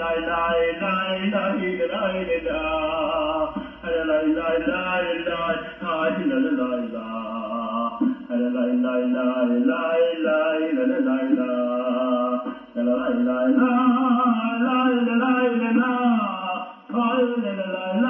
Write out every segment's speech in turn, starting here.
la la la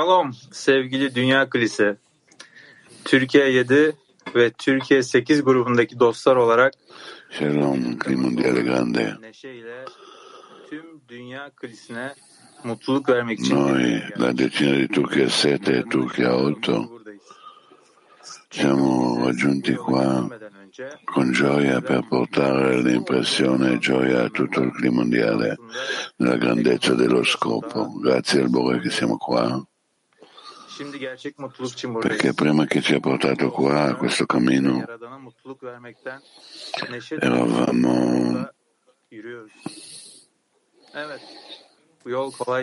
Şalom sevgili Dünya Kilise. Türkiye 7 ve Türkiye 8 grubundaki dostlar olarak Clima Mondiale Grande. neşeyle tüm Dünya Kilisine mutluluk vermek için Noi, la decina di Turchia 7 e Turchia 8, buradayız. siamo raggiunti qua con gioia per portare l'impressione e gioia a tutto il clima mondiale nella grandezza dello scopo. Grazie al Bore che siamo qua, şimdi gerçek mutluluk için buradayız. Perché prima che ci ha portato qua a questo cammino eravamo,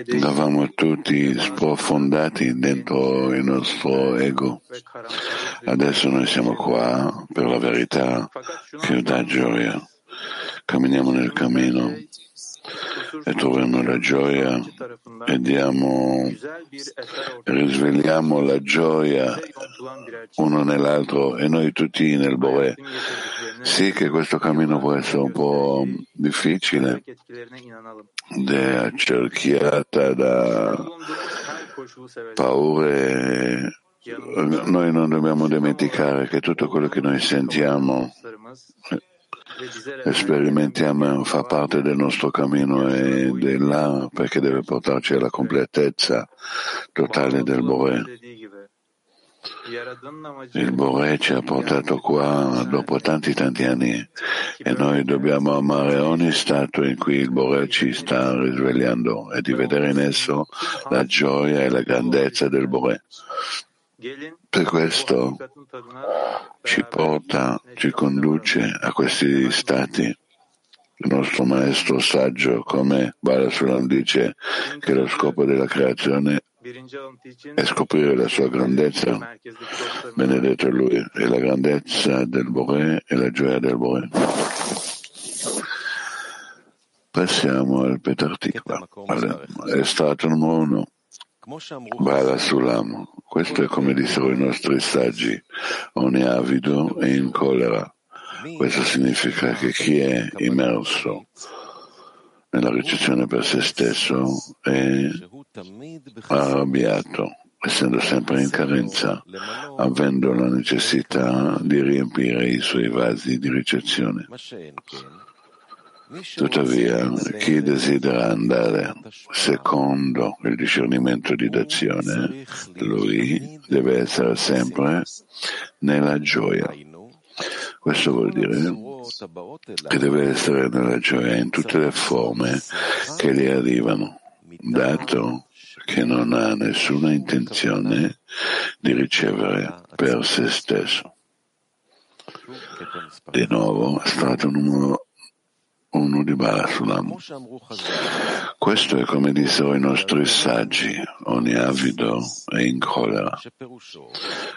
eravamo tutti sprofondati dentro il nostro ego. Adesso noi siamo qua per la verità. Che dà gioia. Camminiamo nel cammino e troviamo la gioia e diamo, risvegliamo la gioia uno nell'altro e noi tutti nel Bore. Sì che questo cammino può essere un po' difficile accerchiata da paure. Noi non dobbiamo dimenticare che tutto quello che noi sentiamo sperimentiamo fa parte del nostro cammino ed è là perché deve portarci alla completezza totale del Bore. Il Bore ci ha portato qua dopo tanti tanti anni e noi dobbiamo amare ogni stato in cui il Bore ci sta risvegliando e di vedere in esso la gioia e la grandezza del Bore. Bu questo ci porta, ci conduce a questi stati. Il nostro maestro saggio, come Balasulam dice, che lo scopo della creazione è scoprire la sua grandezza, benedetto lui, e la grandezza del Bore e la gioia del Bore. Passiamo al Petar Tikva, all'estratto numero uno, Bala Sulam. Questo è come dissero i nostri saggi, ogni avido è in collera. Questo significa che chi è immerso nella ricezione per se stesso è arrabbiato, essendo sempre in carenza, avendo la necessità di riempire i suoi vasi di ricezione. Tuttavia, chi desidera andare secondo il discernimento di d'azione, lui deve essere sempre nella gioia. Questo vuol dire che deve essere nella gioia in tutte le forme che gli arrivano, dato che non ha nessuna intenzione di ricevere per se stesso. Di nuovo, strato numero uno di Barasulam. Questo è come dissero i nostri saggi, ogni avido è in collera.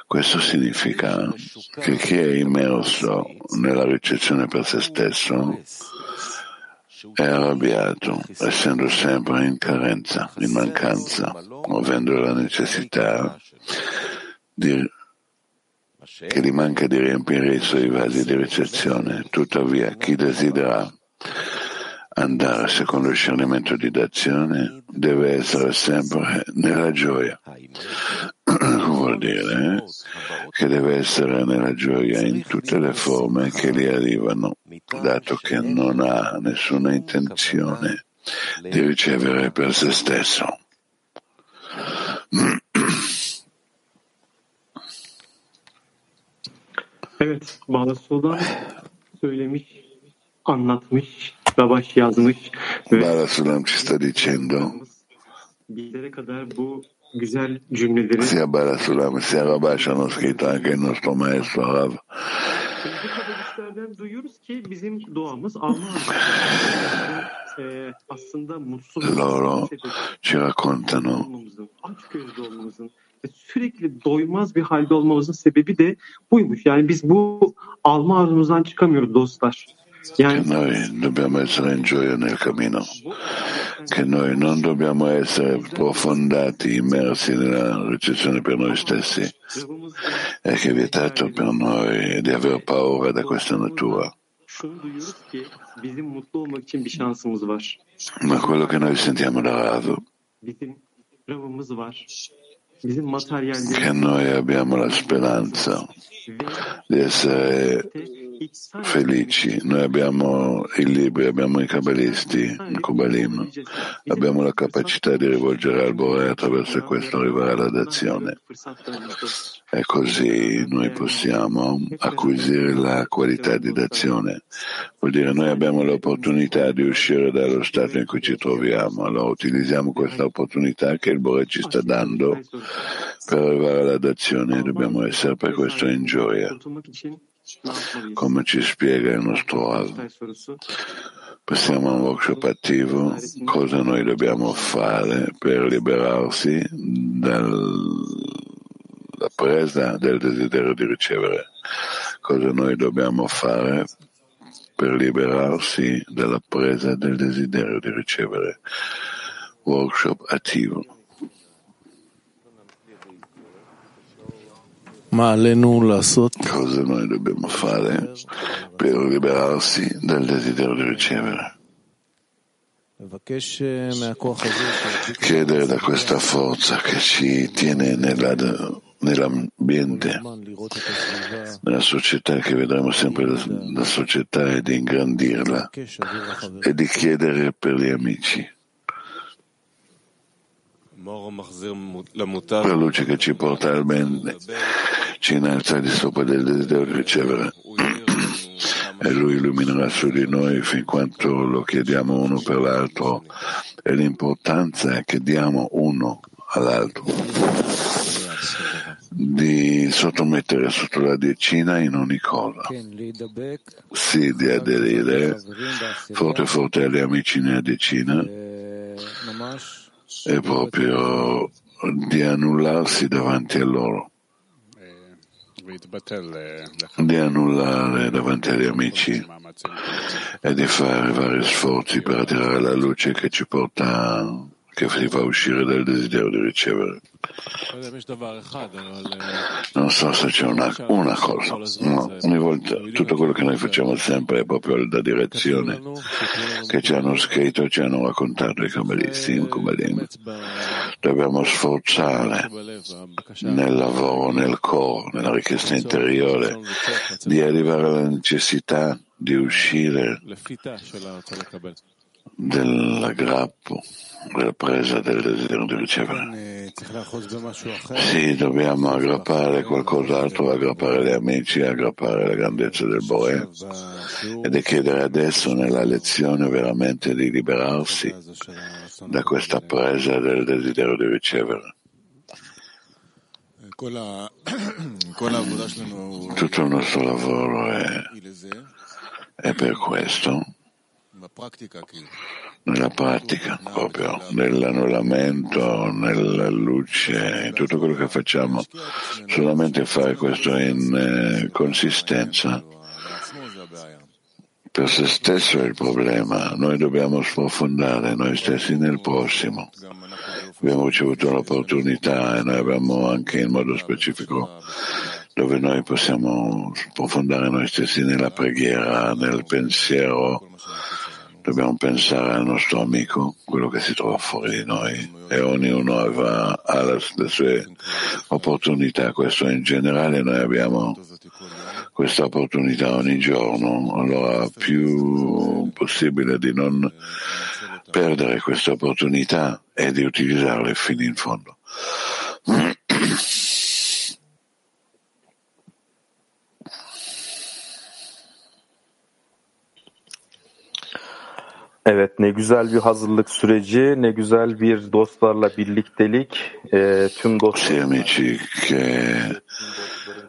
Questo significa che chi è immerso nella ricezione per se stesso è arrabbiato, essendo sempre in carenza, in mancanza, avendo la necessità di, che gli manca di riempire i suoi vasi di ricezione. Tuttavia, chi desidera andare secondo il discernimento di d'azione deve essere sempre nella gioia. Vuol dire che deve essere nella gioia in tutte le forme che gli arrivano, dato che non ha nessuna intenzione di ricevere per se stesso. Evet, Bağdasoğlu'dan söylemiş, anlatmış, Rabaş yazmış Barasulam ci sta dicendo, bizlere kadar bu güzel cümleleri sia Barasulam sia Rabash hanno scritto anche il nostro maestro Rav, duyuyoruz ki bizim doğamız Alman e, aslında mutsuz loro ci raccontano sürekli doymaz bir halde olmamızın sebebi de buymuş. Yani biz bu alma arzumuzdan çıkamıyoruz dostlar. Che Yani noi dobbiamo essere in gioia nel cammino, che noi non dobbiamo essere profondati, immersi nella ricezione per noi stessi e che è vietato per noi di aver paura da questa natura. Ma quello che noi sentiamo da Rav, che noi abbiamo la speranza di essere felici. Noi abbiamo i libri, abbiamo i cabalisti, i Kubalim, abbiamo la capacità di rivolgere al Bore attraverso questo arrivare alla dazione. E così noi possiamo acquisire la qualità di dazione. Vuol dire noi abbiamo l'opportunità di uscire dallo stato in cui ci troviamo. Allora utilizziamo questa opportunità che il Bore ci sta dando per arrivare alla dazione e dobbiamo essere per questo in gioia. Come ci spiega il nostro sorusu. Passiamo a un workshop attivo. Cosa noi dobbiamo fare per liberarsi dalla presa del desiderio di ricevere? Cosa noi dobbiamo fare per liberarsi dalla presa del desiderio di ricevere? Workshop attivo. male nulla sotto. Cosa noi dobbiamo fare per liberarsi dal desiderio di ricevere? Chiedere da questa forza che ci tiene nella, nell'ambiente, nella società che vedremo sempre la, la società e di ingrandirla e di chiedere per gli amici. La luce che ci porta al bene ci innalza di sopra del desiderio di ricevere. E lui illuminerà su di noi fin quanto lo chiediamo uno per l'altro. E l'importanza è che diamo uno all'altro. Di sottomettere sotto la decina in ogni cosa. Sì di aderire. Forte forte agli amici nella decina. E proprio di annullarsi davanti a loro di annullare davanti agli amici e di fare vari sforzi per attirare la luce che ci porta che si fa uscire dal desiderio di ricevere. Non so se c'è una, una cosa, no, ogni volta tutto quello che noi facciamo sempre è proprio la direzione che ci hanno scritto ci hanno raccontato i cabalisti in Kubalim. Dobbiamo sforzare nel lavoro, nel core, nella richiesta interiore di arrivare alla necessità di uscire dell'aggrappo, della presa del desiderio di ricevere. Sì, dobbiamo aggrappare qualcos'altro, aggrappare gli amici, aggrappare la grandezza del Boe ed è chiedere adesso nella lezione veramente di liberarsi da questa presa del desiderio di ricevere. Tutto il nostro lavoro è, è per questo nella pratica, proprio nell'annullamento, nella luce, in tutto quello che facciamo, solamente fare questo in eh, consistenza. Per se stesso è il problema, noi dobbiamo sprofondare noi stessi nel prossimo. Abbiamo ricevuto l'opportunità e noi abbiamo anche in modo specifico dove noi possiamo sprofondare noi stessi nella preghiera, nel pensiero, Dobbiamo pensare al nostro amico, quello che si trova fuori di noi e ognuno ha, ha le sue opportunità. Questo in generale noi abbiamo questa opportunità ogni giorno, allora più possibile di non perdere questa opportunità e di utilizzarle fino in fondo. Evet ne güzel bir hazırlık süreci, ne güzel bir dostlarla birliktelik. Ee, tüm dostlar... Sì, amici,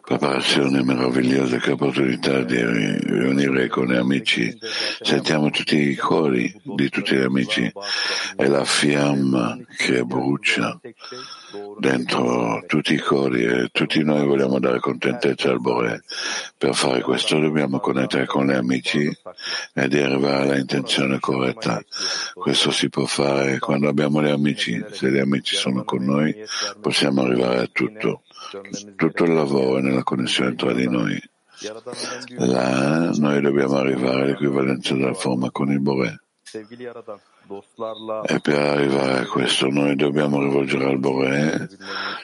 preparazione meravigliosa, che opportunità di riunire con amici. Sentiamo tutti i cori di tutti gli amici e la fiamma che brucia dentro tutti i cori e tutti noi vogliamo dare contentezza al Bore. Per fare questo dobbiamo connettere con gli amici e di arrivare alla intenzione corretta. Questo si può fare quando abbiamo gli amici. Se gli amici sono con noi possiamo arrivare a tutto. Tutto il lavoro è nella connessione tra di noi. Là noi dobbiamo arrivare all'equivalenza della forma con il Bore. E per arrivare a questo noi dobbiamo rivolgere al Bore.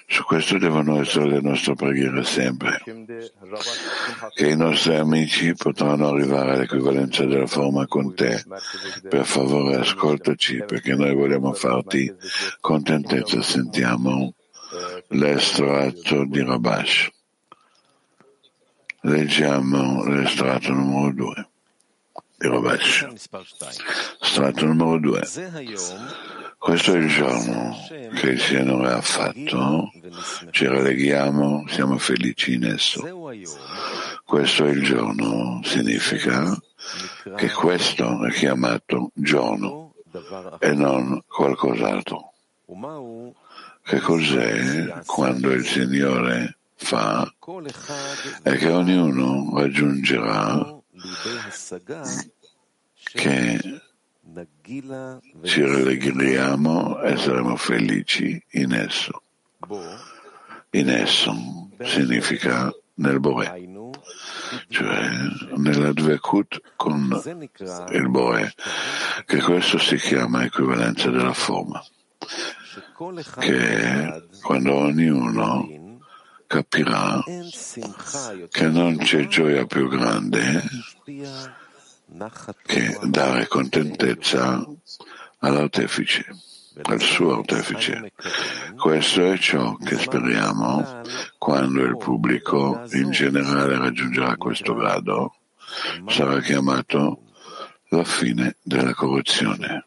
Su questo devono essere le nostre preghiere sempre. Che i nostri amici potranno arrivare all'equivalenza della forma con te. Per favore ascoltaci perché noi vogliamo farti contentezza. Sentiamo l'estratto di Rabash. Leggiamo l'estratto numero 2 di Rabash. Estratto numero 2. Questo è il giorno che il Signore ha fatto, ci ralleghiamo, siamo felici in esso. Questo è il giorno, significa che questo è chiamato giorno e non qualcos'altro. Che cos'è quando il Signore fa e che ognuno raggiungerà che ci rallegriamo e saremo felici in esso. In esso significa nel Bore, cioè nella Dvekut con il Bore, che questo si chiama equivalenza della forma, che quando ognuno capirà che non c'è gioia più grande che dare contentezza all'artefice, al suo artefice. Questo è ciò che speriamo quando il pubblico in generale raggiungerà questo grado, sarà chiamato la fine della corruzione.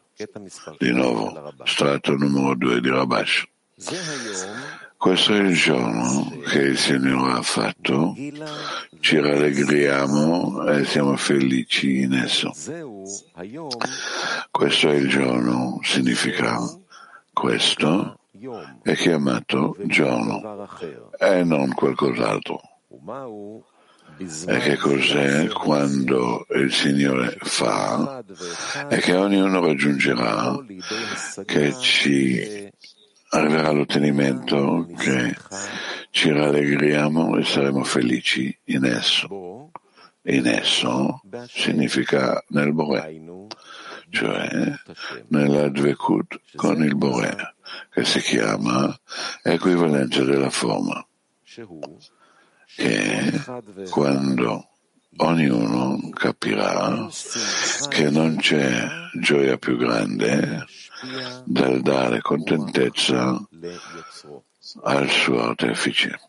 Di nuovo, strato numero 2 di Rabash. Questo è il giorno che il Signore ha fatto, ci rallegriamo e siamo felici in esso. Questo è il giorno, significa questo è chiamato giorno e non qualcos'altro. E che cos'è quando il Signore fa e che ognuno raggiungerà che ci arriverà all'ottenimento che ci rallegriamo e saremo felici in esso. In esso significa nel Bore, cioè nella Dvekut con il Bore, che si chiama equivalenza della forma, che quando ognuno capirà che non c'è gioia più grande dal dare contentezza al suo artefice.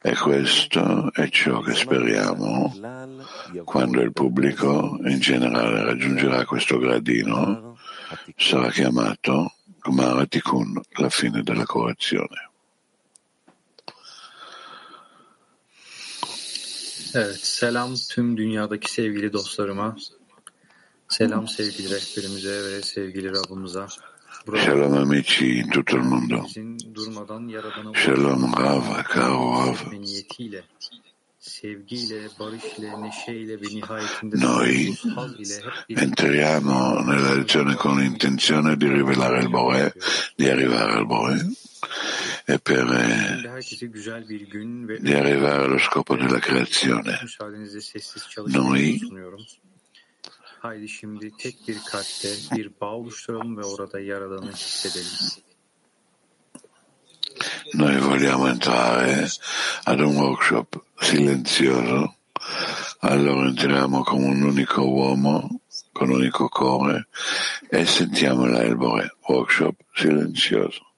E questo è ciò che speriamo quando il pubblico in generale raggiungerà questo gradino, sarà chiamato Gmar Tikkun, la fine della correzione. Evet, selam tüm dünyadaki sevgili dostlarıma. Selam sevgili rehberimize ve sevgili Rabbimize. Shalom amici in tutto il mondo. Shalom Rav, caro Rav. Noi entriamo nella lezione con l'intenzione di rivelare il Bore, di arrivare al Bore e per eh, di arrivare allo scopo della creazione. Noi. Haydi şimdi tek bir kalpte bir bağ oluşturalım ve orada Yaradan'ı hissedelim. Noi vogliamo entrare ad un workshop silenzioso, allora entriamo come un unico uomo, con un unico cuore e sentiamo l'Elbore, workshop silenzioso.